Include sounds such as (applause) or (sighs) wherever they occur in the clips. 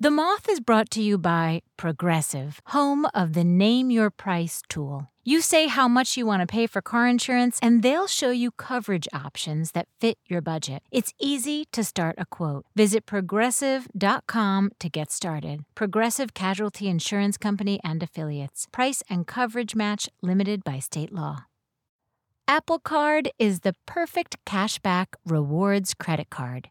The Moth is brought to you by Progressive, home of the Name Your Price tool. You say how much you want to pay for car insurance, and they'll show you coverage options that fit your budget. It's easy to start a quote. Visit progressive.com to get started. Progressive Casualty Insurance Company and Affiliates. Price and coverage match limited by state law. Apple Card is the perfect cashback rewards credit card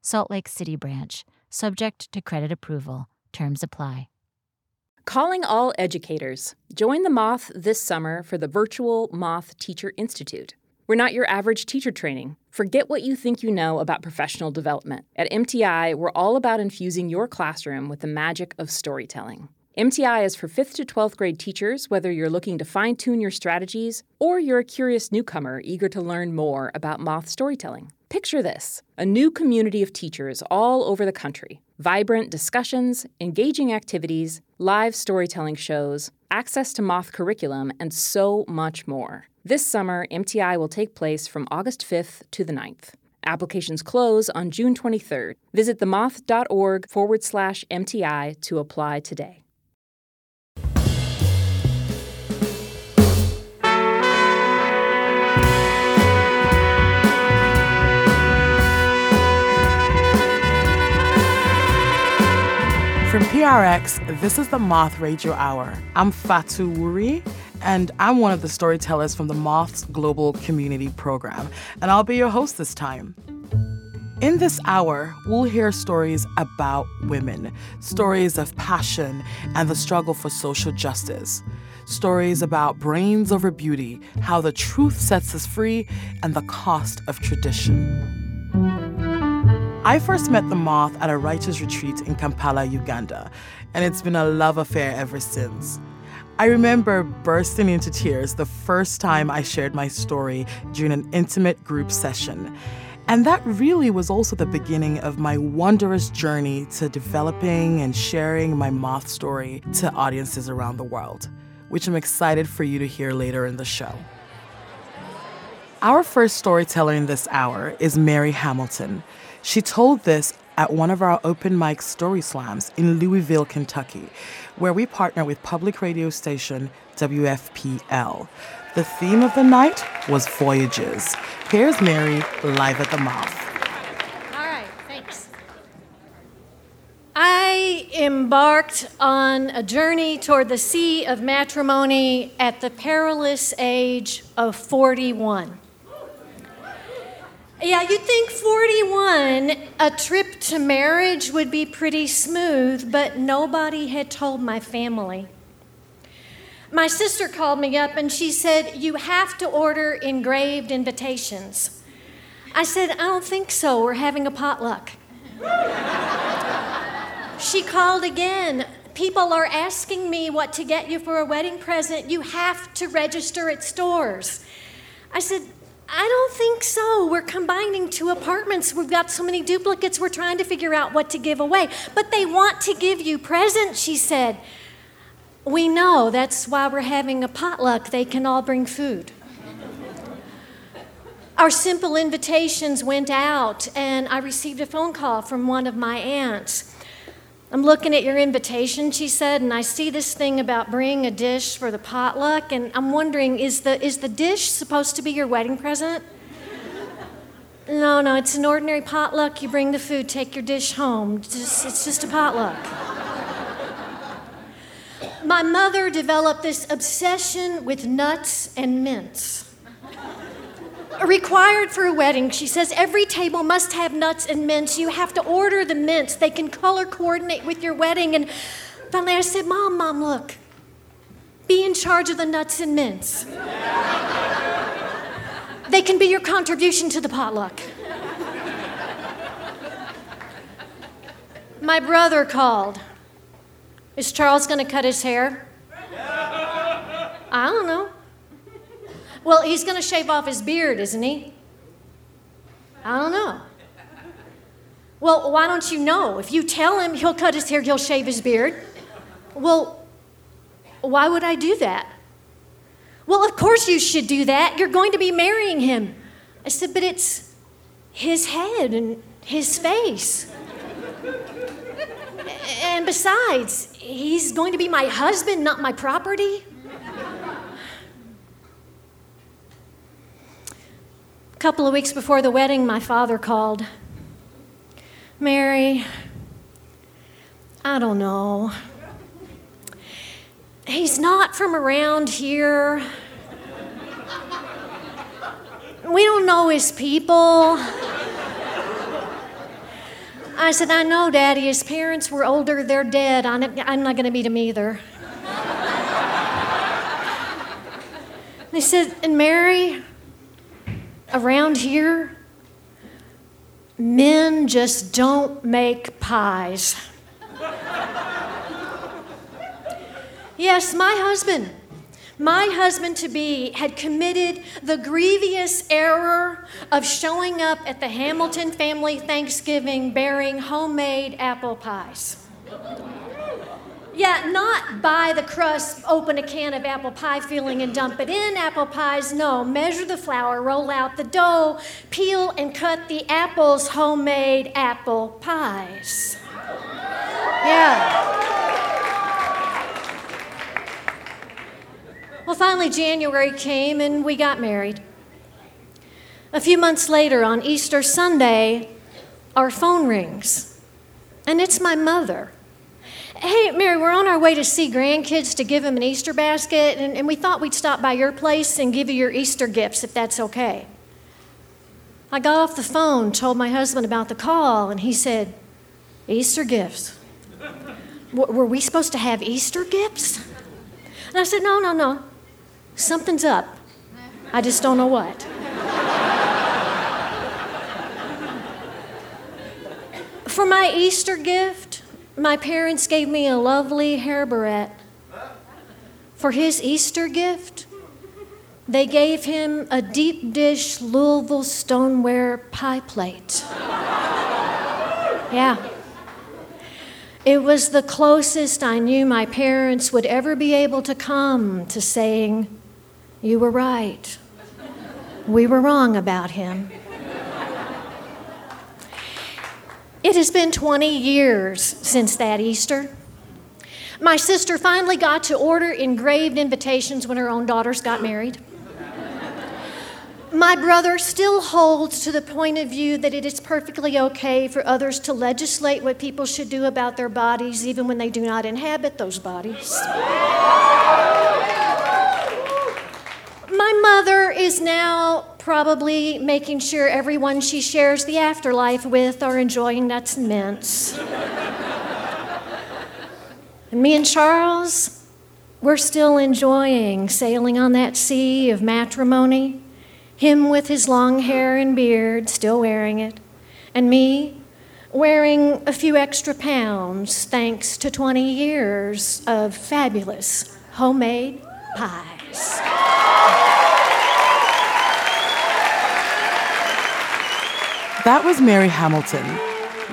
Salt Lake City branch, subject to credit approval. Terms apply. Calling all educators. Join the Moth this summer for the virtual Moth Teacher Institute. We're not your average teacher training. Forget what you think you know about professional development. At MTI, we're all about infusing your classroom with the magic of storytelling. MTI is for 5th to 12th grade teachers, whether you're looking to fine tune your strategies or you're a curious newcomer eager to learn more about moth storytelling. Picture this a new community of teachers all over the country. Vibrant discussions, engaging activities, live storytelling shows, access to Moth curriculum, and so much more. This summer, MTI will take place from August 5th to the 9th. Applications close on June 23rd. Visit themoth.org forward slash MTI to apply today. From PRX, this is the Moth Radio Hour. I'm Fatou Wurie, and I'm one of the storytellers from the Moth's Global Community Program, and I'll be your host this time. In this hour, we'll hear stories about women, stories of passion and the struggle for social justice, stories about brains over beauty, how the truth sets us free, and the cost of tradition. I first met the moth at a writer's retreat in Kampala, Uganda, and it's been a love affair ever since. I remember bursting into tears the first time I shared my story during an intimate group session. And that really was also the beginning of my wondrous journey to developing and sharing my moth story to audiences around the world, which I'm excited for you to hear later in the show. Our first storyteller in this hour is Mary Hamilton. She told this at one of our open mic story slams in Louisville, Kentucky, where we partner with public radio station WFPL. The theme of the night was voyages. Here's Mary live at the right, thanks. I embarked on a journey toward the sea of matrimony at the perilous age of 41. Yeah, you'd think 41, a trip to marriage would be pretty smooth, but nobody had told my family. My sister called me up and she said, You have to order engraved invitations. I said, I don't think so. We're having a potluck. she called again. People are asking me what to get you for a wedding present. You have to register at stores. I said, I don't think so. We're combining two apartments. We've got so many duplicates. We're trying to figure out what to give away. But they want to give you presents, she said. We know. That's why we're having a potluck. They can all bring food. Our simple invitations went out, and I received a phone call from one of my aunts. I'm looking at your invitation, she said, and I see this thing about bringing a dish for the potluck, and I'm wondering is the, is the dish supposed to be your wedding present? no, no, it's an ordinary potluck. You bring the food, take your dish home. Just, it's just a potluck. My mother developed this obsession with nuts and mints required for a wedding. She says every table must have nuts and mints. You have to order the mints. They can color coordinate with your wedding. And finally, I said, Mom, Mom, look, be in charge of the nuts and mints. they can be your contribution to the potluck. My brother called. Is Charles going to cut his hair? I don't know. Well, he's going to shave off his beard, isn't he? I don't know. Well, why don't you know? If you tell him he'll cut his hair, he'll shave his beard. Well, why would I do that? Well, of course you should do that. You're going to be marrying him. I said, but it's his head and his face. and besides, he's going to be my husband, not my property. A couple of weeks before the wedding, my father called. Mary, I don't know. He's not from around here. We don't know his people. I said, I know, Daddy. His parents were older. They're dead. I'm not going to meet him either. they said, and Mary, around here, men just don't make pies. yes, my husband, my husband to be, had committed the grievous error of showing up at the Hamilton family Thanksgiving bearing homemade apple pies. Yeah, not buy the crust, open a can of apple pie filling and dump it in apple pies. No, measure the flour, roll out the dough, peel and cut the apples, homemade apple pies. Yeah. Well, finally, January came and we got married. A few months later, on Easter Sunday, our phone rings, and it's my mother. Hey, Mary, we're on our way to see grandkids to give them an Easter basket, and, and we thought we'd stop by your place and give you your Easter gifts if that's okay. I got off the phone, told my husband about the call, and he said, Easter gifts. w- were we supposed to have Easter gifts? And I said, No, no, no. Something's up. I just don't know what. For my Easter gift, my parents gave me a lovely hair barrette. For his Easter gift, they gave him a deep dish Louisville stoneware pie plate. Yeah. It was the closest I knew my parents would ever be able to come to saying, You were right. We were wrong about him. It has been 20 years since that Easter. My sister finally got to order engraved invitations when her own daughters got married. My brother still holds to the point of view that it is perfectly okay for others to legislate what people should do about their bodies, even when they do not inhabit those bodies. My mother is now probably making sure everyone she shares the afterlife with are enjoying nuts and mints. and me and Charles, we're still enjoying sailing on that sea of matrimony. Him with his long hair and beard, still wearing it, and me wearing a few extra pounds thanks to 20 years of fabulous homemade pies. That was Mary Hamilton.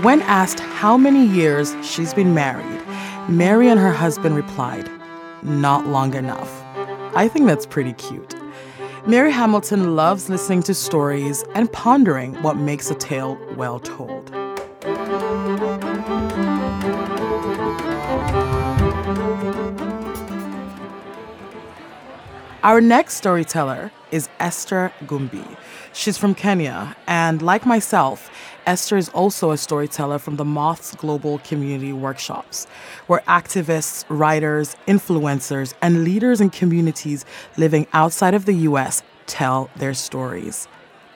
When asked how many years she's been married, Mary and her husband replied, Not long enough. I think that's pretty cute. Mary Hamilton loves listening to stories and pondering what makes a tale well told. Our next storyteller is Esther Ngumbi. She's from Kenya, and like myself, Esther is also a storyteller from the Moths Global Community Workshops, where activists, writers, influencers, and leaders in communities living outside of the US tell their stories.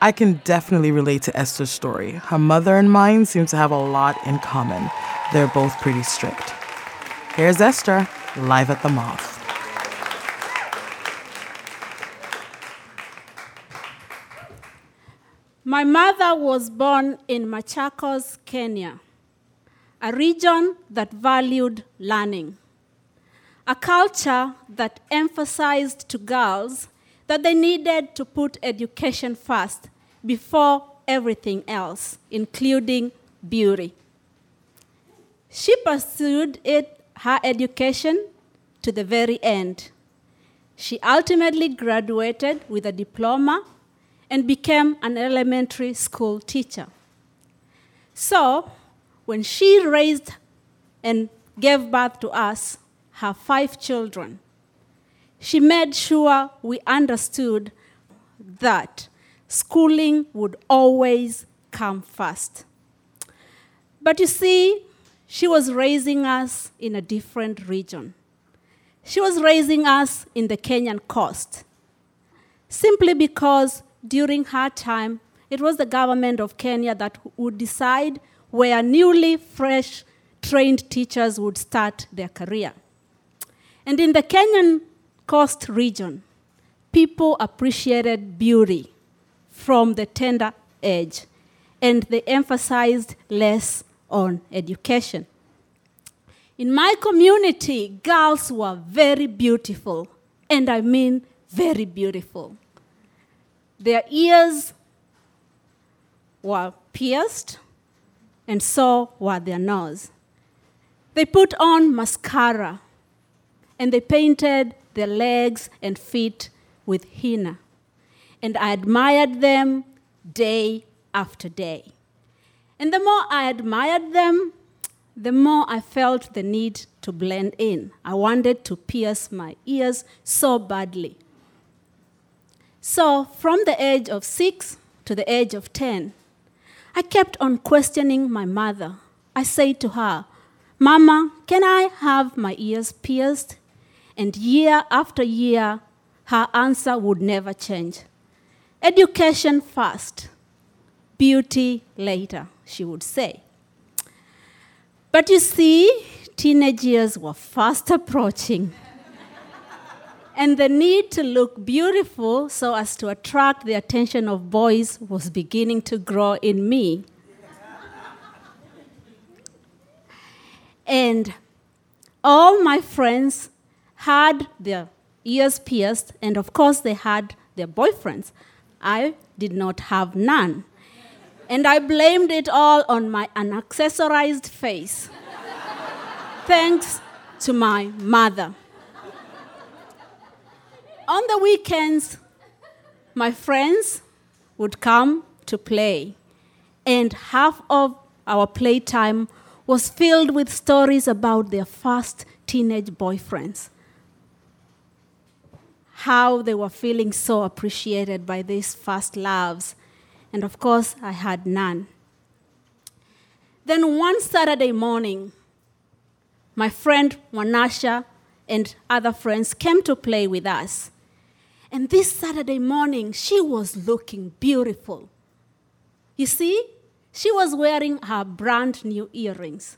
I can definitely relate to Esther's story. Her mother and mine seem to have a lot in common. They're both pretty strict. Here's Esther, live at the Moth. My mother was born in Machakos, Kenya, a region that valued learning. a culture that emphasized to girls that they needed to put education first before everything else, including beauty. She pursued it, her education to the very end. She ultimately graduated with a diploma and became an elementary school teacher. So, when she raised and gave birth to us, her five children, she made sure we understood that schooling would always come first. But you see, she was raising us in a different region. She was raising us in the Kenyan coast, simply because during her time, it was the government of Kenya that would decide where newly fresh trained teachers would start their career. And in the Kenyan coast region, people appreciated beauty from the tender age, and they emphasized less on education. In my community, girls were very beautiful, and I mean very beautiful. Their ears were pierced, and so were their nose. They put on mascara, and they painted their legs and feet with henna. And I admired them day after day. And the more I admired them, the more I felt the need to blend in. I wanted to pierce my ears so badly. So, from the age of six to the age of 10, I kept on questioning my mother. I said to her, Mama, can I have my ears pierced? And year after year, her answer would never change. Education first, beauty later, she would say. But you see, teenage years were fast approaching and the need to look beautiful so as to attract the attention of boys was beginning to grow in me. and all my friends had their ears pierced, and of course, they had their boyfriends. I did not have none. And I blamed it all on my unaccessorized face. (laughs) Thanks to my mother on the weekends, my friends would come to play, and half of our playtime was filled with stories about their first teenage boyfriends. How they were feeling so appreciated by these first loves. And of course, I had none. Then one Saturday morning, my friend Wanasha and other friends came to play with us. And this Saturday morning, she was looking beautiful. You see, she was wearing her brand new earrings.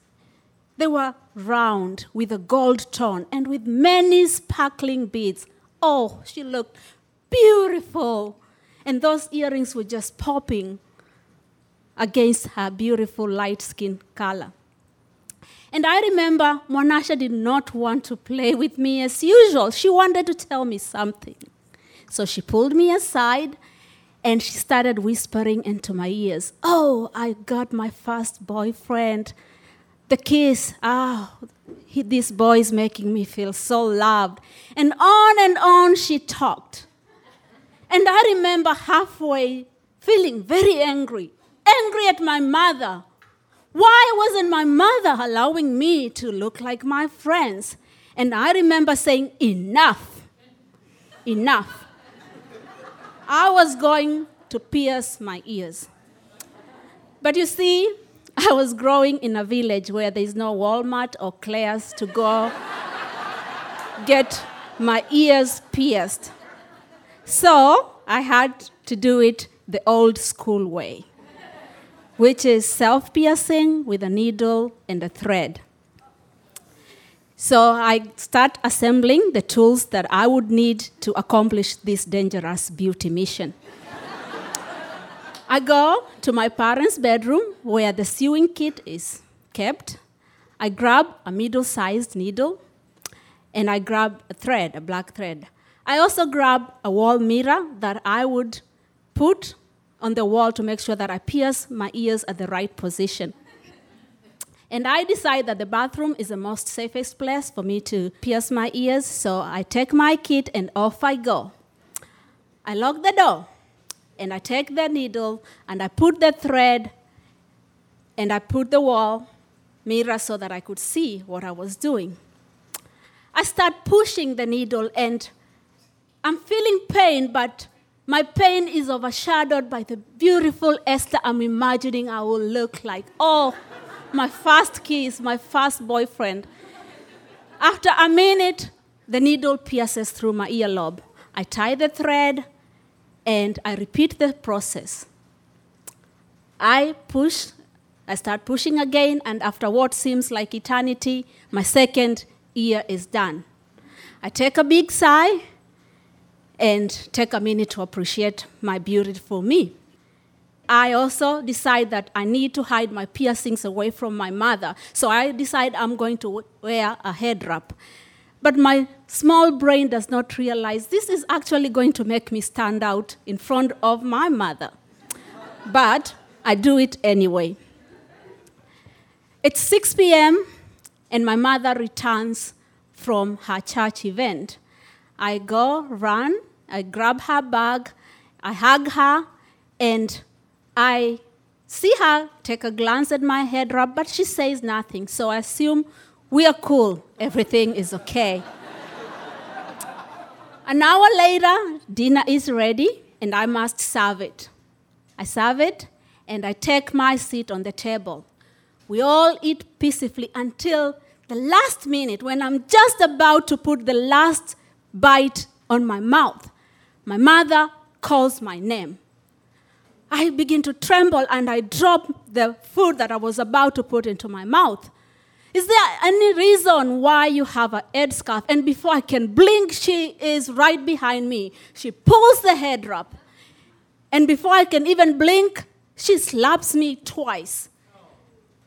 They were round with a gold tone and with many sparkling beads. Oh, she looked beautiful. And those earrings were just popping against her beautiful light skin color. And I remember Monasha did not want to play with me as usual. She wanted to tell me something. So she pulled me aside and she started whispering into my ears, Oh, I got my first boyfriend. The kiss, ah, he, this boy is making me feel so loved. And on and on she talked. And I remember halfway feeling very angry, angry at my mother. Why wasn't my mother allowing me to look like my friends? And I remember saying, Enough, enough. I was going to pierce my ears. But you see, (laughs) I was growing in a village where there is no Walmart or Claire's to go (laughs) get my ears pierced. So I had to do it the old school way, which is self piercing with a needle and a thread. So I start assembling the tools that I would need to accomplish this dangerous beauty mission. I go to my parents' bedroom where the sewing kit is kept. I grab a middle sized needle and I grab a thread, a black thread. I also grab a wall mirror that I would put on the wall to make sure that I pierce my ears at the right position. And I decide that the bathroom is the most safest place for me to pierce my ears, so I take my kit and off I go. I lock the door and I take the needle and I put the thread and I put the wall mirror so that I could see what I was doing. I start pushing the needle and I'm feeling pain, but my pain is overshadowed by the beautiful Esther I'm imagining I will look like. Oh, my first kiss, my first boyfriend. After a minute, the needle pierces through my earlobe. I tie the thread and I repeat the process. I push, I start pushing again, and after what seems like eternity, my second ear is done. I take a big sigh and take a minute to appreciate my beautiful me. I also decide that I need to hide my piercings away from my mother. So I decide I'm going to wear a head wrap. But my small brain does not realize this is actually going to make me stand out in front of my mother. But I do it anyway. It's 6 p.m., and my mother returns from her church event. I go run, I grab her bag, I hug her, and I see her take a glance at my head wrap, but she says nothing. So I assume we are cool, everything is okay. An hour later, dinner is ready, and I must serve it. I serve it, and I take my seat on the table. We all eat peacefully until the last minute when I'm just about to put the last bite on my mouth. My mother calls my name. I begin to tremble and I drop the food that I was about to put into my mouth. Is there any reason why you have a headscarf? And before I can blink, she is right behind me. She pulls the head wrap. And before I can even blink, she slaps me twice.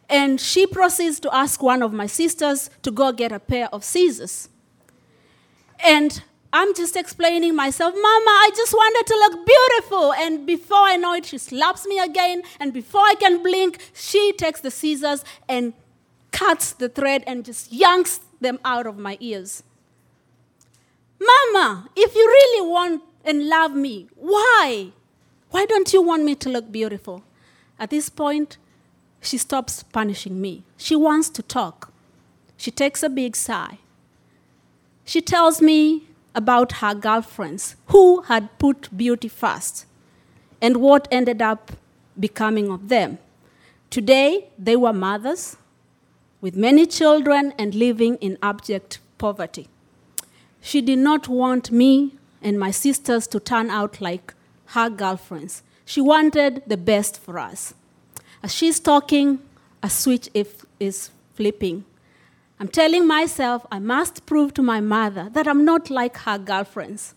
And she proceeds to ask one of my sisters to go get a pair of scissors. And I'm just explaining myself, Mama, I just wanted to look beautiful. And before I know it, she slaps me again. And before I can blink, she takes the scissors and cuts the thread and just yanks them out of my ears. Mama, if you really want and love me, why? Why don't you want me to look beautiful? At this point, she stops punishing me. She wants to talk. She takes a big sigh. She tells me about her girlfriends who had put beauty first and what ended up becoming of them. Today, they were mothers with many children and living in abject poverty. She did not want me and my sisters to turn out like her girlfriends. She wanted the best for us. As she's talking, a switch is flipping. I'm telling myself I must prove to my mother that I'm not like her girlfriends,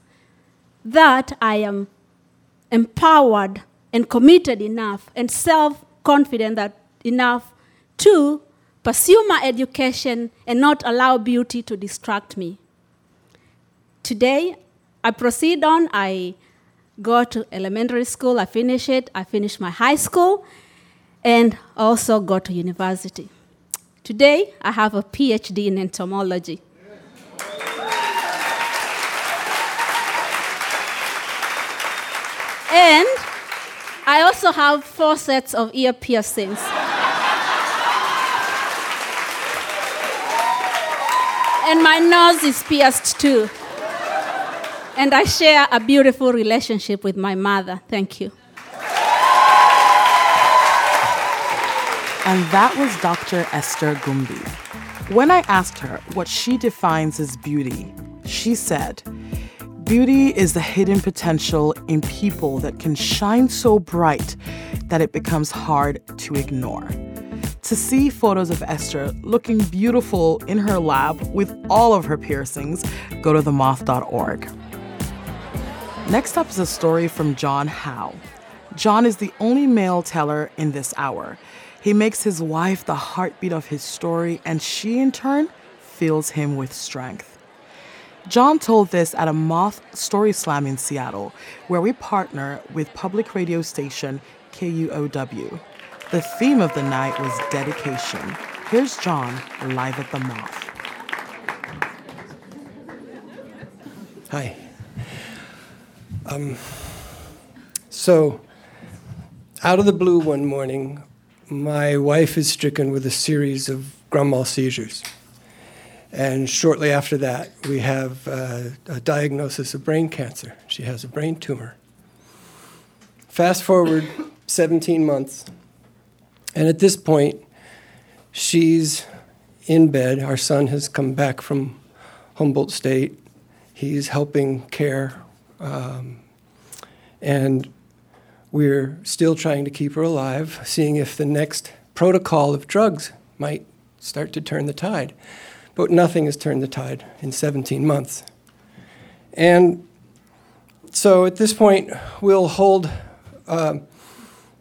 that I am empowered and committed enough and self confident enough to pursue my education and not allow beauty to distract me. Today, I proceed on. I go to elementary school, I finish it, I finish my high school, and also go to university. Today, I have a PhD in entomology. And I also have four sets of ear piercings. and my nose is pierced too. And I share a beautiful relationship with my mother. Thank you. And that was Dr. Esther Ngumbi. When I asked her what she defines as beauty, she said, Beauty is the hidden potential in people that can shine so bright that it becomes hard to ignore. To see photos of Esther looking beautiful in her lab with all of her piercings, go to themoth.org. Next up is a story from Jon Howe. Jon is the only male teller in this hour. He makes his wife the heartbeat of his story, and she, in turn, fills him with strength. Jon told this at a Moth Story Slam in Seattle, where we partner with public radio station KUOW. The theme of the night was dedication. Here's Jon live at the Moth. Hi. Um, so, out of the blue one morning, my wife is stricken with a series of grand mal seizures. And shortly after that, we have uh, a diagnosis of brain cancer. She has a brain tumor. Fast forward 17 months, and at this point, she's in bed. Our son has come back from Humboldt State. He's helping care. Um, and we're still trying to keep her alive, seeing if the next protocol of drugs might start to turn the tide. But nothing has turned the tide in 17 months. And so at this point, we'll hold a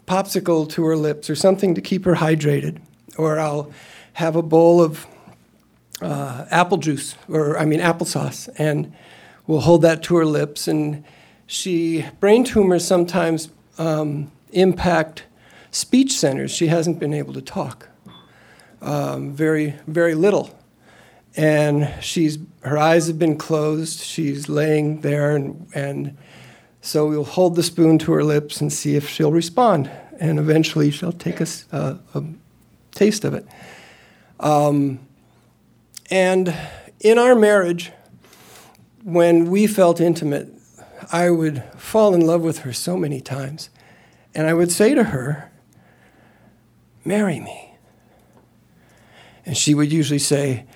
popsicle to her lips or something to keep her hydrated, or I'll have a bowl of uh, apple juice, or I mean applesauce, and we'll hold that to her lips. And she, brain tumors sometimes um, impact speech centers. She hasn't been able to talk um, very, very little and she's her eyes have been closed. She's laying there, and and so we'll hold the spoon to her lips and see if she'll respond, and eventually she'll take a, a, a taste of it. Um, and in our marriage, when we felt intimate, I would fall in love with her so many times, and I would say to her, "Marry me," and she would usually say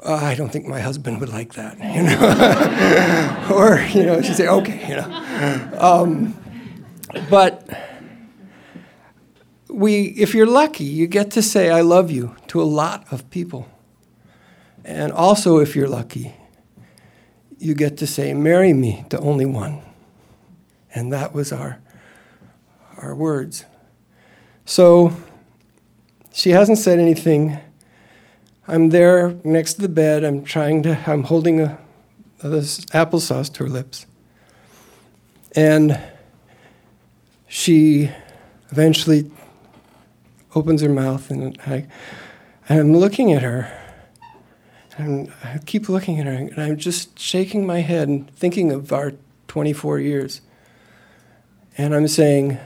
oh, I don't think my husband would like that, you know. (laughs) or, you know, she'd say, okay, you know. Um, but we, if you're lucky, you get to say, I love you to a lot of people. And also, if you're lucky, you get to say, marry me to only one. And that was our, our words. So she hasn't said anything I'm there next to the bed. I'm trying to, I'm holding a, this applesauce to her lips. And she eventually opens her mouth, and I, I'm looking at her. And I keep looking at her, and I'm just shaking my head and thinking of our 24 years. And I'm saying,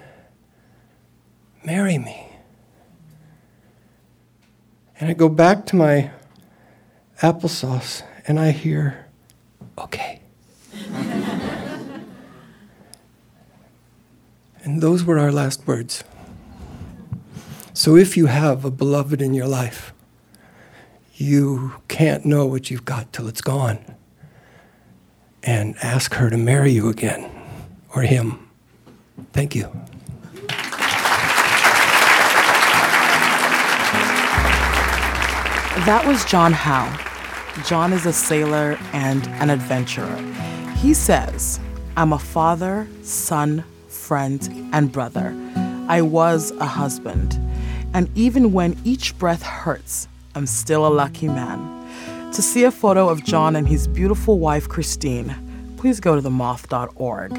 Marry me. And I go back to my applesauce and I hear, okay. (laughs) and those were our last words. So if you have a beloved in your life, you can't know what you've got till it's gone. And ask her to marry you again, or him. Thank you. That was Jon Howe. Jon is a sailor and an adventurer. He says, I'm a father, son, friend, and brother. I was a husband. And even when each breath hurts, I'm still a lucky man. To see a photo of Jon and his beautiful wife, Christine, please go to themoth.org.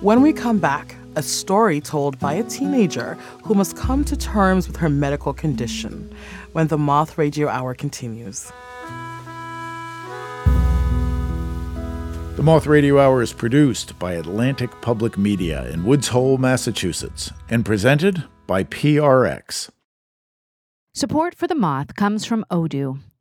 When we come back, a story told by a teenager who must come to terms with her medical condition when the Moth Radio Hour continues. The Moth Radio Hour is produced by Atlantic Public Media in Woods Hole, Massachusetts, and presented by PRX. Support for The Moth comes from Odoo.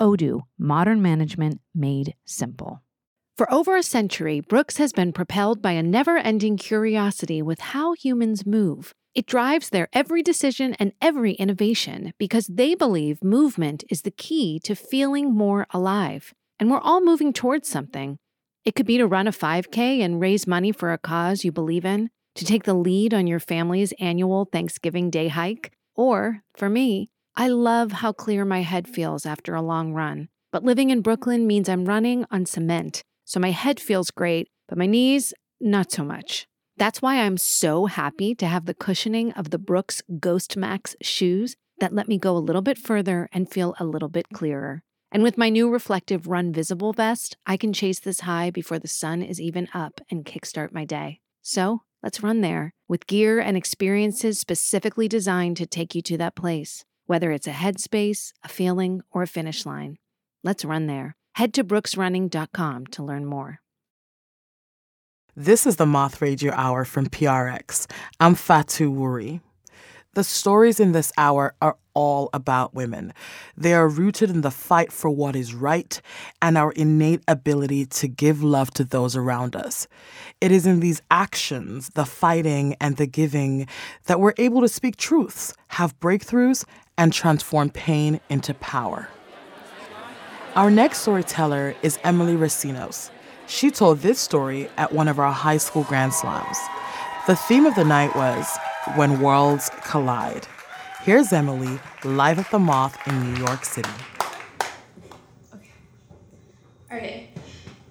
Odoo, modern management made simple. For over a century, Brooks has been propelled by a never ending curiosity with how humans move. It drives their every decision and every innovation because they believe movement is the key to feeling more alive. And we're all moving towards something. It could be to run a 5K and raise money for a cause you believe in, to take the lead on your family's annual Thanksgiving Day hike, or, for me, I love how clear my head feels after a long run. But living in Brooklyn means I'm running on cement, so my head feels great, but my knees, not so much. That's why I'm so happy to have the cushioning of the Brooks Ghost Max shoes that let me go a little bit further and feel a little bit clearer. And with my new reflective Run Visible vest, I can chase this high before the sun is even up and kickstart my day. So let's run there with gear and experiences specifically designed to take you to that place, whether it's a headspace, a feeling, or a finish line. Let's run there. Head to brooksrunning.com to learn more. This is the Moth Radio Hour from PRX. I'm Fatou Wurie. The stories in this hour are all about women. They are rooted in the fight for what is right and our innate ability to give love to those around us. It is in these actions, the fighting and the giving, that we're able to speak truths, have breakthroughs, and transform pain into power. Our next storyteller is Emely Recinos. She told this story at one of our high school grand slams. The theme of the night was When Worlds Collide. Here's Emely live at the Moth in New York City. Okay. Okay.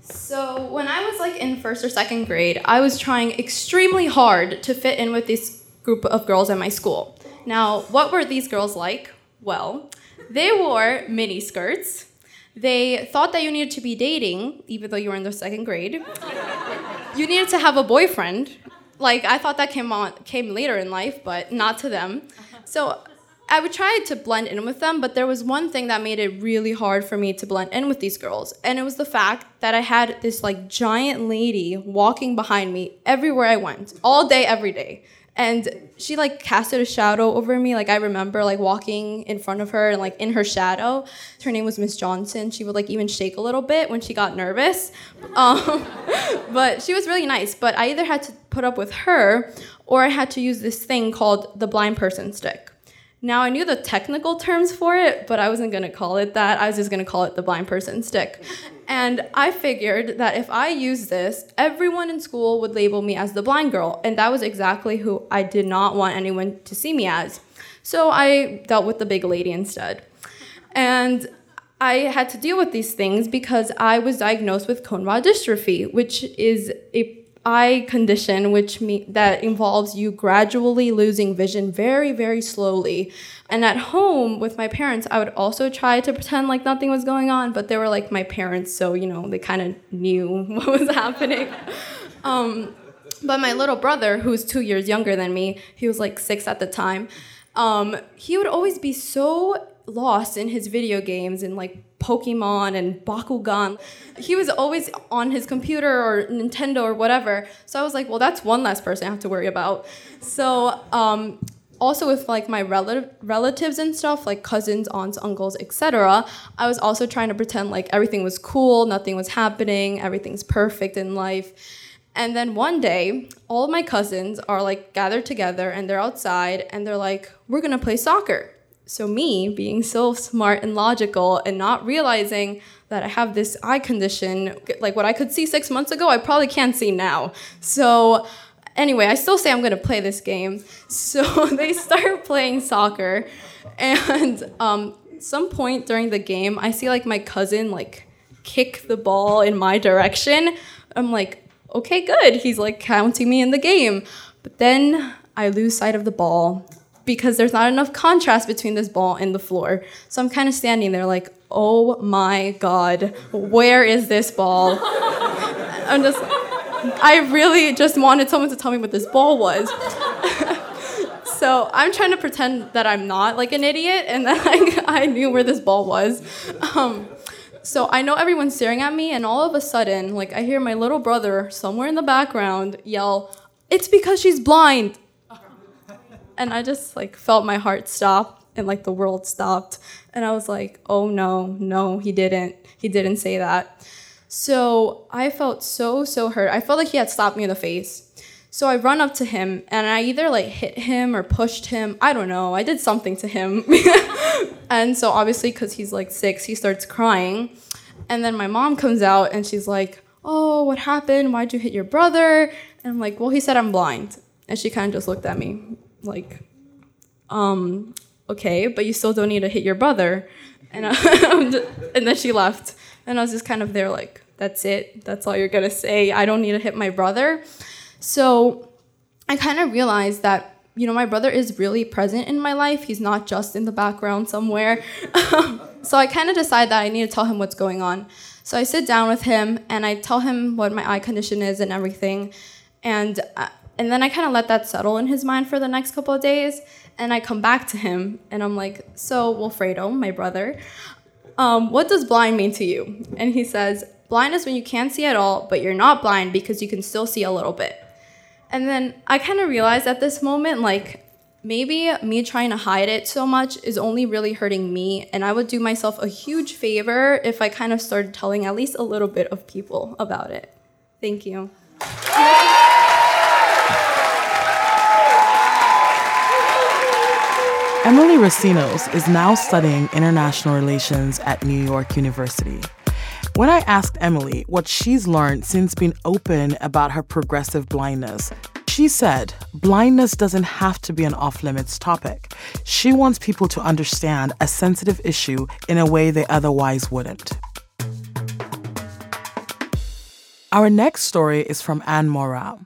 So when I was like in first or second grade, I was trying extremely hard to fit in with this group of girls at my school. Now, what were these girls like? Well, they wore mini skirts, they thought that you needed to be dating, even though you were in the second grade. you needed to have a boyfriend. Like I thought that came on came later in life, but not to them. So I would try to blend in with them, but there was one thing that made it really hard for me to blend in with these girls, and it was the fact that I had this like giant lady walking behind me everywhere I went, all day, every day and she like casted a shadow over me. Like i remember like walking in front of her and like in her shadow. Her name was miss johnson. She would like even shake a little bit when she got nervous. (laughs) Um, but she was really nice. But i either had to put up with her or i had to use this thing called the blind person stick. Now I knew the technical terms for it, but I wasn't gonna call it that. I was just gonna call it the blind person stick. And I figured that if I used this, everyone in school would label me as the blind girl. And that was exactly who I did not want anyone to see me as. So I dealt with the big lady instead. And I had to deal with these things because I was diagnosed with cone rod dystrophy, which is a eye condition which me- that involves you gradually losing vision very very slowly. And at home with my parents i would also try to pretend like nothing was going on but they were like my parents so you know they kind of knew (laughs) what was happening. (laughs) Um, but my little brother who's two years younger than me he was like six at the time um, he would always be so lost in his video games and like Pokemon and Bakugan. He was always on his computer or Nintendo or whatever. So I was like, well, that's one less person I have to worry about. So um, also with like my rel- relatives and stuff, like cousins, aunts, uncles, etc. I was also trying to pretend like everything was cool, nothing was happening, everything's perfect in life. And then one day, all of my cousins are like gathered together and they're outside and they're like, we're gonna play soccer. So, me being so smart and logical and not realizing that I have this eye condition, like what I could see six months ago, I probably can't see now. So, anyway, I still say I'm gonna play this game. So, (laughs) they start playing soccer, and um, some point during the game, I see like my cousin like kick the ball in my direction. I'm like, okay, good. He's like counting me in the game. But then I lose sight of the ball because there's not enough contrast between this ball and the floor. So I'm kind of standing there like, oh my God, where is this ball? (laughs) I'm just, I really just wanted someone to tell me what this ball was. (laughs) so I'm trying to pretend that I'm not like an idiot and that like, (laughs) I knew where this ball was. Um, so I know everyone's staring at me, and all of a sudden, like I hear my little brother somewhere in the background yell, "It's because she's blind!" And I just like felt my heart stop and like the world stopped. And I was like, oh no, no, he didn't. He didn't say that. So I felt so, so hurt. I felt like he had slapped me in the face. So I run up to him and I either like hit him or pushed him. I don't know. I did something to him. (laughs) and so obviously, because he's like six, he starts crying. And then my mom comes out and she's like, Oh, what happened? Why'd you hit your brother? And I'm like, Well, he said I'm blind. And she kind of just looked at me like, Um, okay, but you still don't need to hit your brother. And, I, (laughs) and then she left. And I was just kind of there like, That's it. That's all you're going to say. I don't need to hit my brother. So I kind of realized that you know, my brother is really present in my life. He's not just in the background somewhere. (laughs) so I kind of decide that I need to tell him what's going on. So I sit down with him and I tell him what my eye condition is and everything. And uh, and then I kind of let that settle in his mind for the next couple of days. And I come back to him and I'm like, So, Wilfredo, my brother, um, what does blind mean to you? And he says, Blind is when you can't see at all, but you're not blind because you can still see a little bit. And then I kind of realized at this moment, like, maybe me trying to hide it so much is only really hurting me. And I would do myself a huge favor if I kind of started telling at least a little bit of people about it. Thank you. Emely Recinos is now studying international relations at New York University. When I asked Emily what she's learned since being open about her progressive blindness, she said blindness doesn't have to be an off limits topic. She wants people to understand a sensitive issue in a way they otherwise wouldn't. Our next story is from Anne Moraa.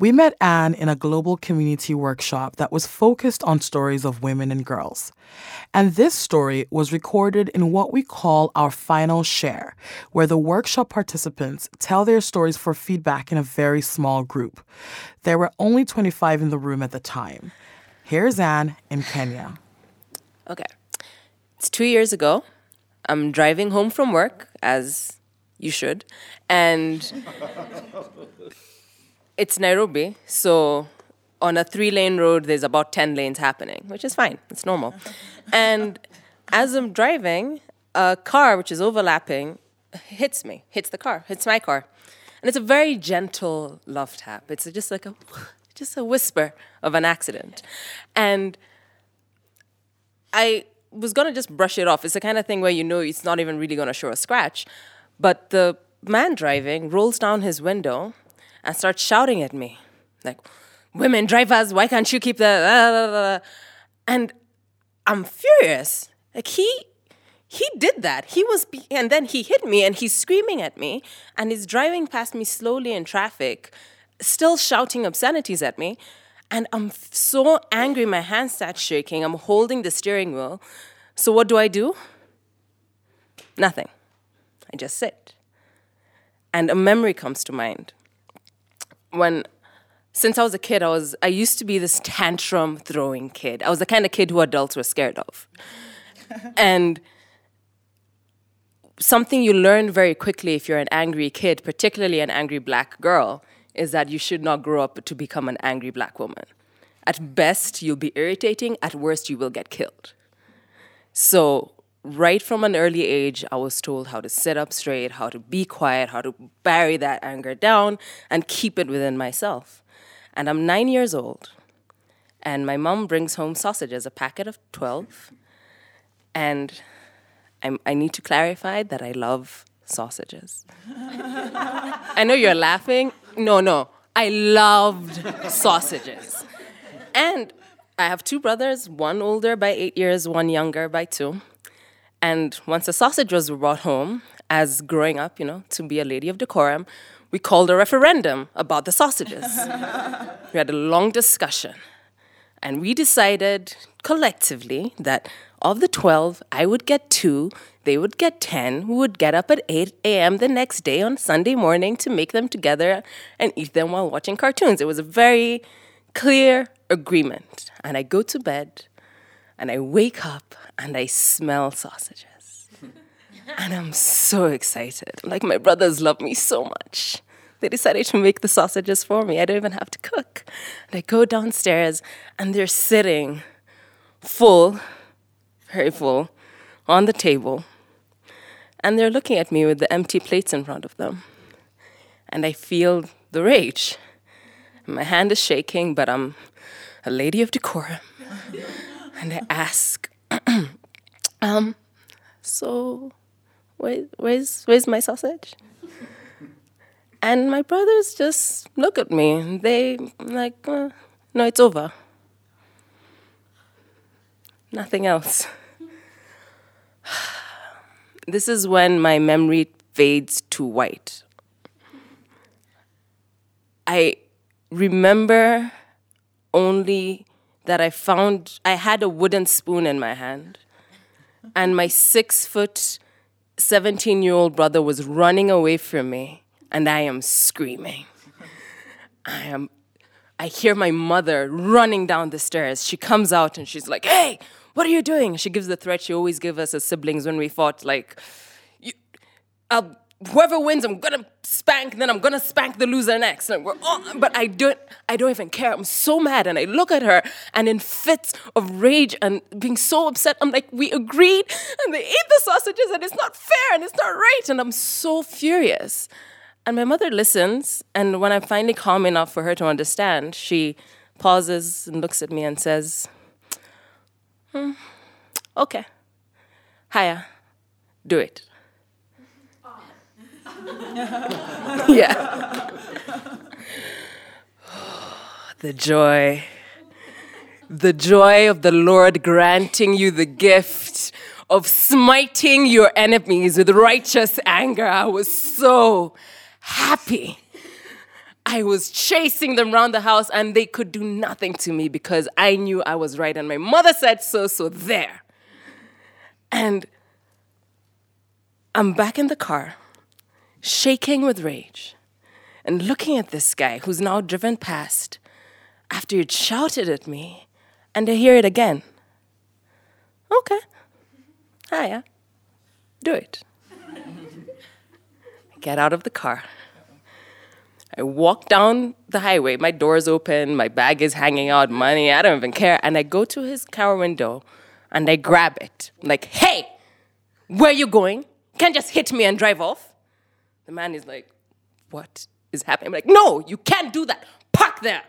We met Anne in a global community workshop that was focused on stories of women and girls. And this story was recorded in what we call our final share, where the workshop participants tell their stories for feedback in a very small group. There were only 25 in the room at the time. Here's Anne in Kenya. Okay. It's two years ago. I'm driving home from work, as you should, and it's Nairobi, so on a three lane road, there's about 10 lanes happening, which is fine, it's normal. (laughs) and as I'm driving, a car which is overlapping hits me, hits the car, hits my car. And it's a very gentle love tap. It's just like a (laughs) just a whisper of an accident. And I was gonna just brush it off. It's the kind of thing where you know it's not even really gonna show a scratch. But the man driving rolls down his window and starts shouting at me, like, women drivers, why can't you keep the. And I'm furious. Like, he. He did that. He was, be- and then he hit me and he's screaming at me and he's driving past me slowly in traffic, still shouting obscenities at me. And I'm so angry, my hands start shaking. I'm holding the steering wheel. So, what do I do? Nothing. I just sit. And a memory comes to mind when since I was a kid, I was I used to be this tantrum throwing kid. I was the kind of kid who adults were scared of. (laughs) and something you learn very quickly if you're an angry kid, particularly an angry black girl, is that you should not grow up to become an angry black woman. At best, you'll be irritating, at worst, you will get killed. So right from an early age, I was told how to sit up straight, how to be quiet, how to bury that anger down and keep it within myself. And I'm nine years old, and my mom brings home sausages, a packet of 12. And I'm, i need to clarify that I love sausages. (laughs) I know you're laughing. No, no. I loved sausages. And I have two brothers, one older by eight years, one younger by two. And once the sausage was brought home, as growing up, you know, to be a lady of decorum, we called a referendum about the sausages. (laughs) we had a long discussion. And we decided collectively that of the 12, I would get two, they would get 10, who would get up at 8 a.m. the next day on Sunday morning to make them together and eat them while watching cartoons. It was a very clear agreement. And I go to bed and I wake up and I smell sausages. and I'm so excited. Like, my brothers love me so much. They decided to make the sausages for me. I don't even have to cook. And I go downstairs, and they're sitting full very full, on the table, and they're looking at me with the empty plates in front of them. And I feel the rage. My hand is shaking, but I'm a lady of decorum. and I ask, (clears throat) um, so where, where's, where's my sausage? And my brothers just look at me. They like, uh, no, it's over. Nothing else. (sighs) this is when my memory fades to white. I remember only that I found I had a wooden spoon in my hand, and my six foot, 17 year old brother was running away from me, and I am screaming. I am. I hear my mother running down the stairs. She comes out and she's like, "Hey, what are you doing?" She gives the threat she always gives us as siblings when we fought, like, I'll whoever wins, I'm gonna spank, then I'm gonna spank the loser next. All, but I don't, I don't even care. I'm so mad, and I look at her, and in fits of rage and being so upset, I'm like, we agreed, and they ate the sausages, and it's not fair, and it's not right, and I'm so furious. And my mother listens, and when I'm finally calm enough for her to understand, she pauses and looks at me and says, hmm, "Okay, Haya, do it." (laughs) yeah. (sighs) the joy. The joy of the Lord granting you the gift of smiting your enemies with righteous anger. I was so happy. I was chasing them around the house and they could do nothing to me because I knew I was right and my mother said so, so there. And I'm back in the car shaking with rage, and looking at this guy who's now driven past after he'd shouted at me, and I hear it again. Okay. Hiya. Do it. (laughs) Get out of the car. I walk down the highway. My door's open, my bag is hanging out, money, I don't even care. And I go to his car window and I grab it. I'm like, hey, where you going? Can't just hit me and drive off. The man is like, What is happening? I'm like, No, you can't do that. Park there.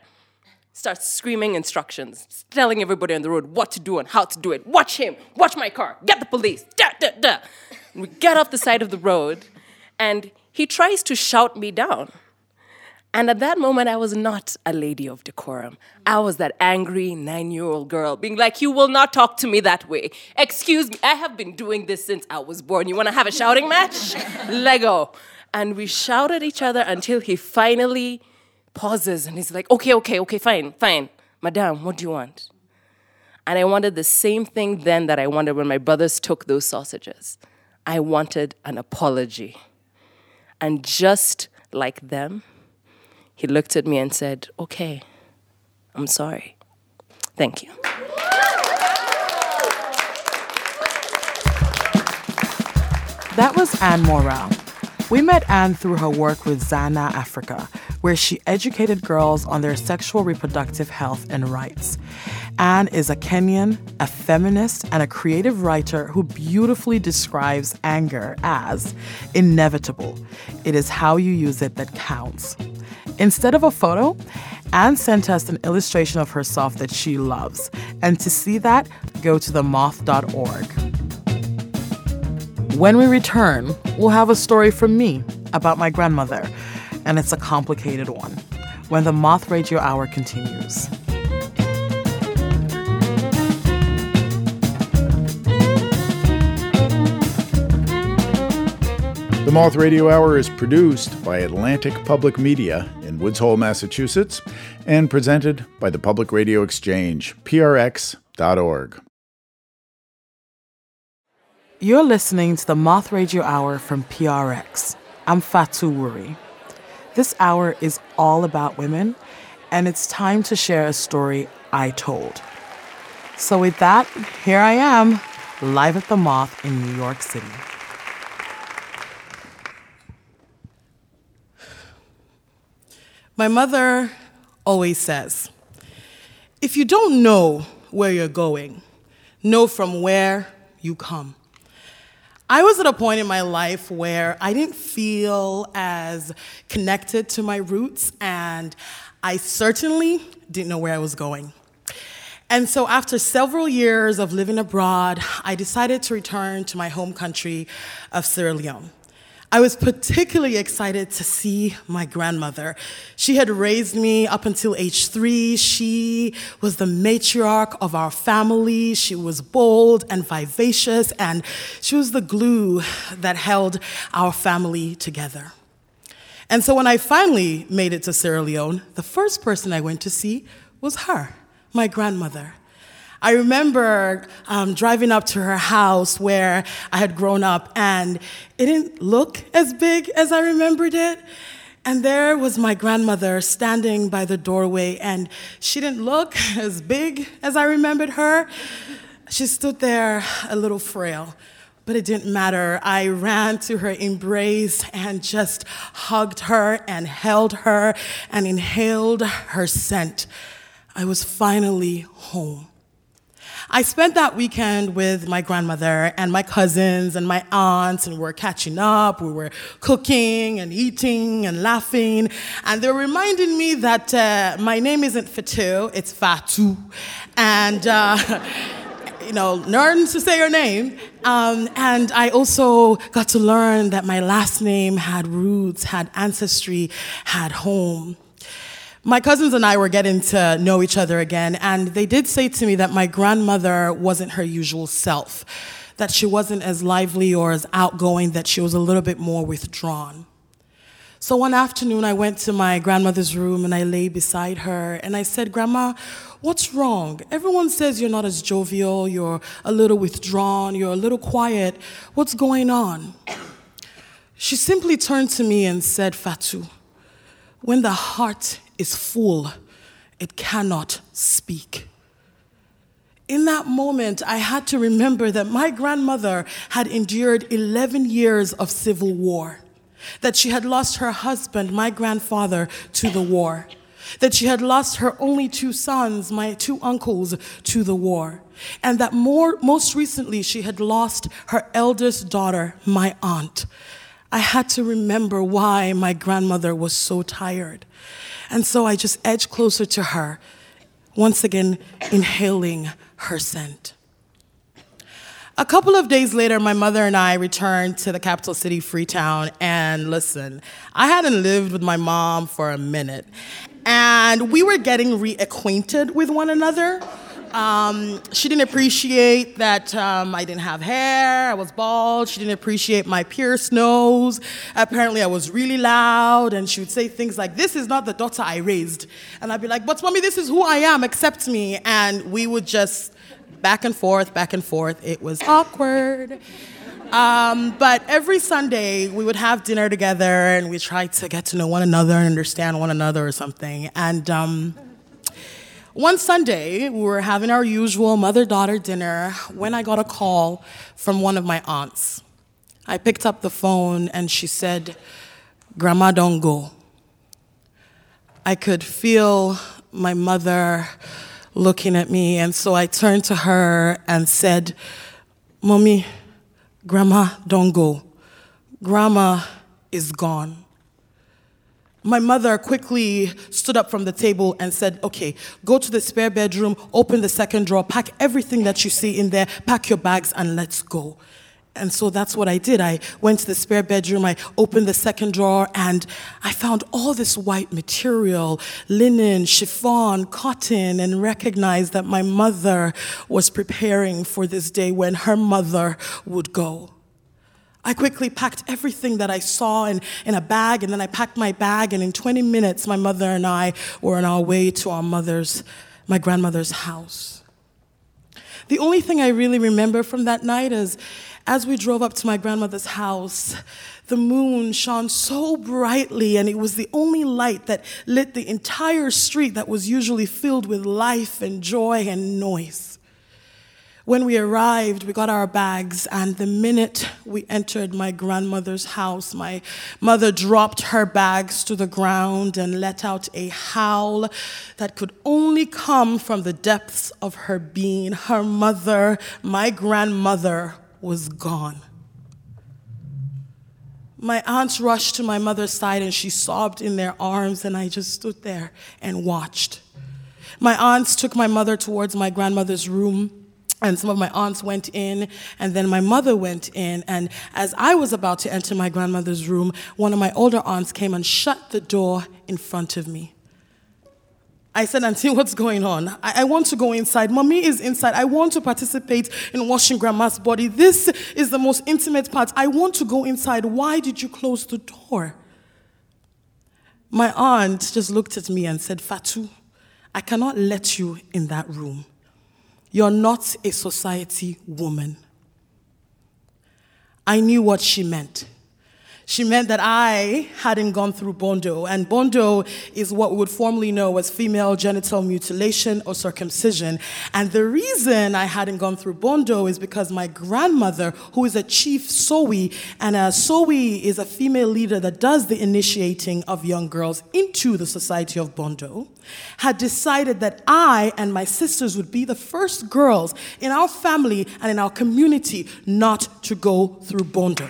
Starts screaming instructions, telling everybody on the road what to do and how to do it. Watch him, watch my car, get the police. Da, da, da. we get off the side of the road, and he tries to shout me down. And at that moment, I was not a lady of decorum. I was that angry nine year old girl being like, You will not talk to me that way. Excuse me, I have been doing this since I was born. You wanna have a shouting match? (laughs) Lego and we shout at each other until he finally pauses and he's like, okay, okay, okay, fine, fine. Madame, what do you want? And I wanted the same thing then that I wanted when my brothers took those sausages. I wanted an apology. And just like them, he looked at me and said, okay, I'm sorry. Thank you. That was Anne Moraa. We met Anne through her work with Zana Africa, where she educated girls on their sexual reproductive health and rights. Anne is a Kenyan, a feminist, and a creative writer who beautifully describes anger as inevitable. It is how you use it that counts. Instead of a photo, Anne sent us an illustration of herself that she loves. And to see that, go to themoth.org. When we return, we'll have a story from me about my grandmother, and it's a complicated one when the Moth Radio Hour continues. The Moth Radio Hour is produced by Atlantic Public Media in Woods Hole, Massachusetts, and presented by the Public Radio Exchange, prx.org. You're listening to the Moth Radio Hour from PRX. I'm Fatou Wurie. This hour is all about women, and it's time to share a story I told. So, with that, here I am, live at the Moth in New York City. My mother always says, if you don't know where you're going, know from where you come. I was at a point in my life where I didn't feel as connected to my roots, and I certainly didn't know where I was going. And so, after several years of living abroad, I decided to return to my home country of Sierra Leone. I was particularly excited to see my grandmother. She had raised me up until age three. She was the matriarch of our family. She was bold and vivacious, and she was the glue that held our family together. And so when I finally made it to Sierra Leone, the first person I went to see was her, my grandmother. I remember um, driving up to her house where I had grown up, and it didn't look as big as I remembered it. And there was my grandmother standing by the doorway, and she didn't look (laughs) as big as I remembered her. She stood there a little frail, but it didn't matter. I ran to her embrace and just hugged her and held her and inhaled her scent. I was finally home. I spent that weekend with my grandmother and my cousins and my aunts, and we were catching up. We were cooking and eating and laughing. And they were reminding me that uh, my name isn't Fatu, it's Fatu. And, uh, (laughs) you know, learn to say your name. Um, and I also got to learn that my last name had roots, had ancestry, had home. My cousins and I were getting to know each other again, and they did say to me that my grandmother wasn't her usual self, that she wasn't as lively or as outgoing, that she was a little bit more withdrawn. So one afternoon, I went to my grandmother's room and I lay beside her and I said, Grandma, what's wrong? Everyone says you're not as jovial, you're a little withdrawn, you're a little quiet. What's going on? She simply turned to me and said, Fatou, when the heart is full, it cannot speak. In that moment, I had to remember that my grandmother had endured 11 years of civil war, that she had lost her husband, my grandfather, to the war, that she had lost her only two sons, my two uncles, to the war, and that more, most recently she had lost her eldest daughter, my aunt. I had to remember why my grandmother was so tired. And so I just edged closer to her, once again inhaling her scent. A couple of days later, my mother and I returned to the capital city, Freetown, and listen, I hadn't lived with my mom for a minute, and we were getting reacquainted with one another. Um, she didn't appreciate that um, I didn't have hair, I was bald. She didn't appreciate my pierced nose. Apparently, I was really loud, and she would say things like, This is not the daughter I raised. And I'd be like, But mommy, this is who I am, accept me. And we would just back and forth, back and forth. It was awkward. Um, but every Sunday, we would have dinner together and we tried to get to know one another and understand one another or something. And um, one Sunday, we were having our usual mother daughter dinner when I got a call from one of my aunts. I picked up the phone and she said, Grandma, don't go. I could feel my mother looking at me, and so I turned to her and said, Mommy, Grandma, don't go. Grandma is gone. My mother quickly stood up from the table and said, Okay, go to the spare bedroom, open the second drawer, pack everything that you see in there, pack your bags, and let's go. And so that's what I did. I went to the spare bedroom, I opened the second drawer, and I found all this white material linen, chiffon, cotton and recognized that my mother was preparing for this day when her mother would go. I quickly packed everything that I saw in, in a bag, and then I packed my bag, and in 20 minutes, my mother and I were on our way to our mother's, my grandmother's house. The only thing I really remember from that night is as we drove up to my grandmother's house, the moon shone so brightly, and it was the only light that lit the entire street that was usually filled with life and joy and noise. When we arrived, we got our bags, and the minute we entered my grandmother's house, my mother dropped her bags to the ground and let out a howl that could only come from the depths of her being. Her mother, my grandmother, was gone. My aunts rushed to my mother's side and she sobbed in their arms, and I just stood there and watched. My aunts took my mother towards my grandmother's room and some of my aunts went in, and then my mother went in. And as I was about to enter my grandmother's room, one of my older aunts came and shut the door in front of me. I said, Auntie, (laughs) what's going on? I, I want to go inside. Mommy is inside. I want to participate in washing grandma's body. This is the most intimate part. I want to go inside. Why did you close the door? My aunt just looked at me and said, Fatou, I cannot let you in that room. You're not a society woman. I knew what she meant. She meant that I hadn't gone through Bondo, and Bondo is what we would formerly know as female genital mutilation or circumcision. And the reason I hadn't gone through Bondo is because my grandmother, who is a chief Sowei, and a Sowei is a female leader that does the initiating of young girls into the society of Bondo, had decided that I and my sisters would be the first girls in our family and in our community not to go through Bondo.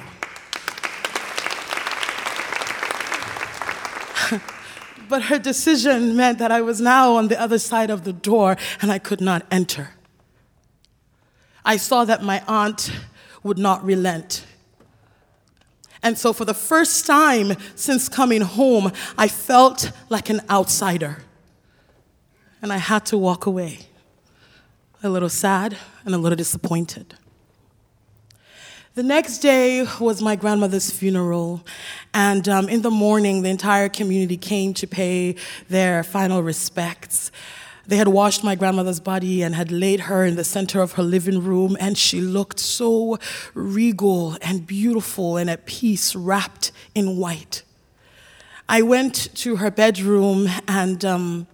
But her decision meant that I was now on the other side of the door and I could not enter. I saw that my aunt would not relent. And so, for the first time since coming home, I felt like an outsider. And I had to walk away, a little sad and a little disappointed. The next day was my grandmother's funeral, and um, in the morning, the entire community came to pay their final respects. They had washed my grandmother's body and had laid her in the center of her living room, and she looked so regal and beautiful and at peace, wrapped in white. I went to her bedroom and um,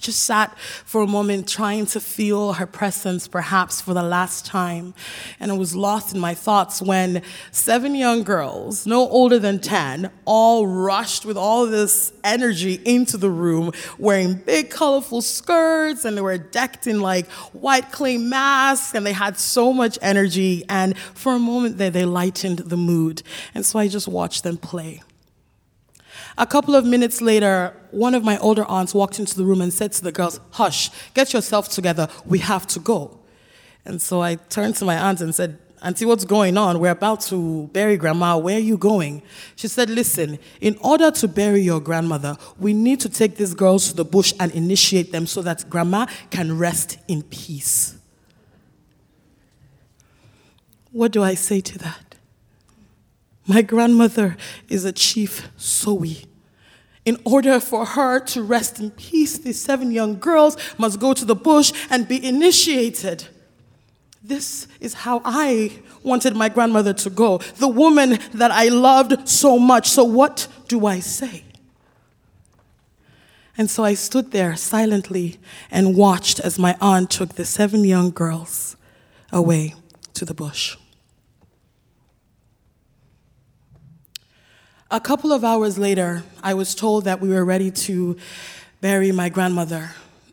just sat for a moment trying to feel her presence perhaps for the last time. And I was lost in my thoughts when seven young girls, no older than 10, all rushed with all this energy into the room wearing big colorful skirts and they were decked in like white clay masks and they had so much energy. And for a moment there, they lightened the mood. And so I just watched them play. A couple of minutes later, one of my older aunts walked into the room and said to the girls, Hush, get yourself together, we have to go. And so I turned to my aunt and said, Auntie, what's going on? We're about to bury grandma. Where are you going? She said, Listen, in order to bury your grandmother, we need to take these girls to the bush and initiate them so that grandma can rest in peace. What do I say to that? My grandmother is a chief Sowei. In order for her to rest in peace, these seven young girls must go to the bush and be initiated. This is how I wanted my grandmother to go, the woman that I loved so much. So, what do I say? And so I stood there silently and watched as my aunt took the seven young girls away to the bush. A couple of hours later, I was told that we were ready to bury my grandmother.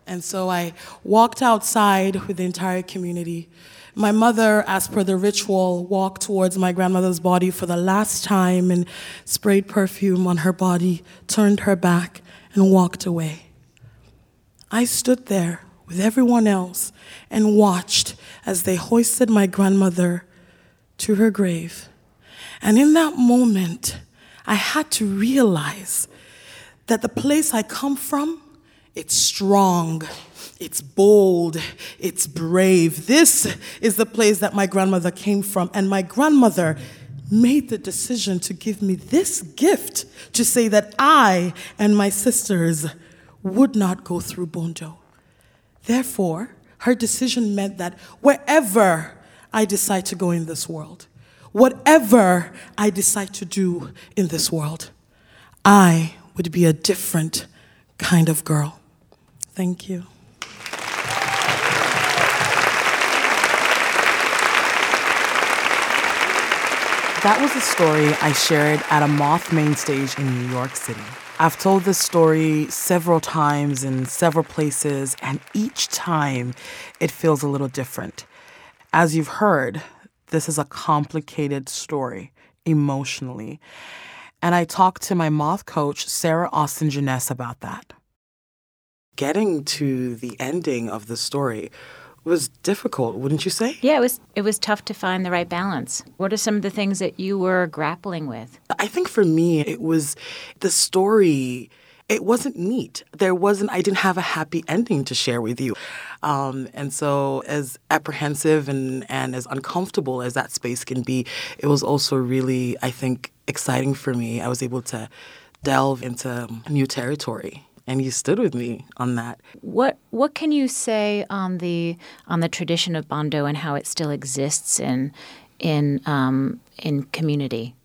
And so I walked outside with the entire community. My mother, as per the ritual, walked towards my grandmother's body for the last time and sprayed perfume on her body, turned her back, and walked away. I stood there with everyone else and watched as they hoisted my grandmother to her grave. And in that moment, I had to realize that the place I come from, it's strong, it's bold, it's brave. This is the place that my grandmother came from, and my grandmother made the decision to give me this gift to say that I and my sisters would not go through Bondo. Therefore, her decision meant that wherever I decide to go in this world, whatever I decide to do in this world, I would be a different kind of girl. Thank you. That was a story I shared at a Moth main stage in New York City. I've told this story several times in several places, and each time it feels a little different. As you've heard, this is a complicated story emotionally. And I talked to my moth coach, Sarah Austin Jenness, about that. Getting to the ending of the story was difficult, wouldn't you say? Yeah, it was it was tough to find the right balance. What are some of the things that you were grappling with? I think for me it was the story it wasn't neat. There wasn't, I didn't have a happy ending to share with you. Um, and so, as apprehensive and, and as uncomfortable as that space can be, it was also really, I think, exciting for me. I was able to delve into new territory and you stood with me on that. What what can you say on the on the tradition of bondo and how it still exists in in um, in community?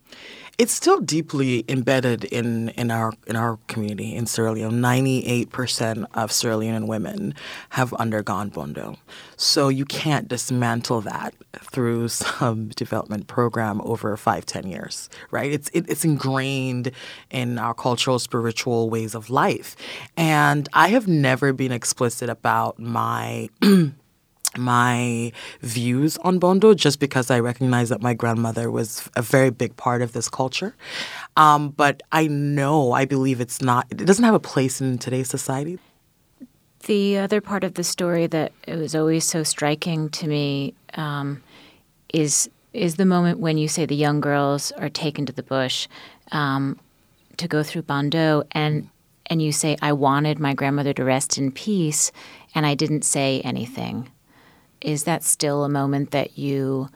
It's still deeply embedded in, in our in our community in Sierra Leone. Ninety eight percent of Sierra Leonean women have undergone bondo, so you can't dismantle that through (laughs) some development program over five ten years, right? It's it, it's ingrained in our cultural spiritual ways of life, and I have never been explicit about my (clears throat) my views on Bondo just because I recognize that my grandmother was a very big part of this culture. Um, but I know, I believe it's not, it doesn't have a place in today's society. The other part of the story that it was always so striking to me um, is is the moment when you say the young girls are taken to the bush um, to go through Bondo, and and you say, "I wanted my grandmother to rest in peace, and I didn't say anything." Is that still a moment that you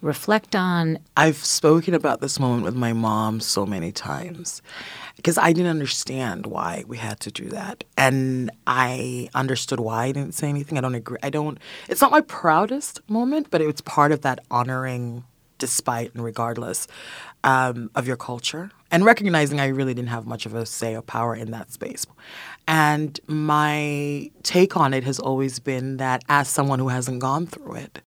reflect on? I've spoken about this moment with my mom so many times because I didn't understand why we had to do that. And I understood why I didn't say anything. I don't agree. I don't, it's not my proudest moment, but it was part of that honoring despite and regardless um, of your culture and recognizing I really didn't have much of a say or power in that space. And my take on it has always been that as someone who hasn't gone through it,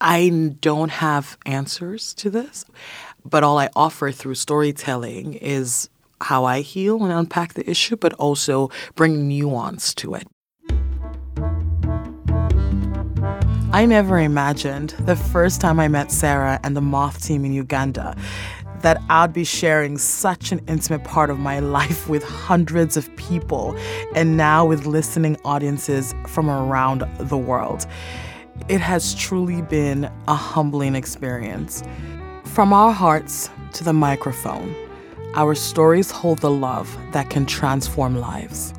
I don't have answers to this, but all I offer through storytelling is how I heal and unpack the issue, but also bring nuance to it. I never imagined the first time I met Sarah and the Moth team in Uganda that I'd be sharing such an intimate part of my (laughs) life with hundreds of people and now with listening audiences from around the world. It has truly been a humbling experience. From our hearts to the microphone, our stories hold the love that can transform lives.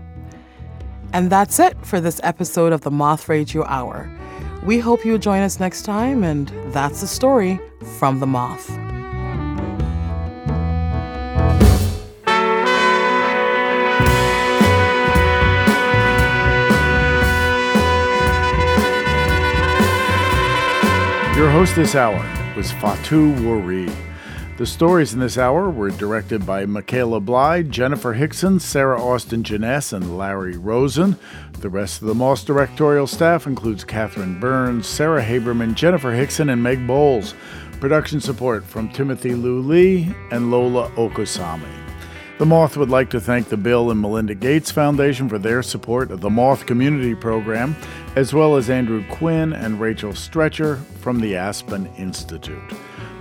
And that's it for this episode of the Moth Radio Hour. We hope you'll join us next time, and that's the story from the Moth. Your host this hour was Fatou Wurie. The stories in this hour were directed by Michaela Bly, Jennifer Hickson, Sarah Austin Jenness, and Larry Rosen. The rest of the Moth directorial staff includes Catherine Burns, Sarah Haberman, Jennifer Hickson, and Meg Bowles. Production support from Timothy Lou Lee and Lola Okosami. The Moth would like to thank the Bill and Melinda Gates Foundation for their support of the Moth Community Program, as well as Andrew Quinn and Rachel Stretcher from the Aspen Institute.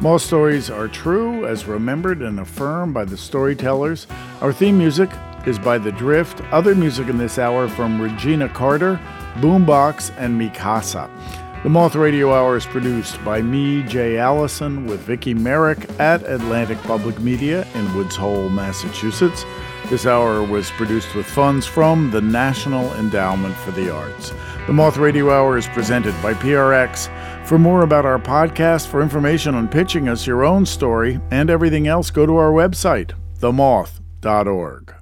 Most stories are true, as remembered and affirmed by the storytellers. Our theme music is by The Drift. Other music in this hour from Regina Carter, Boombox, and Mikasa. The Moth Radio Hour is produced by me, Jay Allison, with Vicki Merrick at Atlantic Public Media in Woods Hole, Massachusetts. This hour was produced with funds from the National Endowment for the Arts. The Moth Radio Hour is presented by PRX. For more about our podcast, for information on pitching us your own story and everything else, go to our website, themoth.org.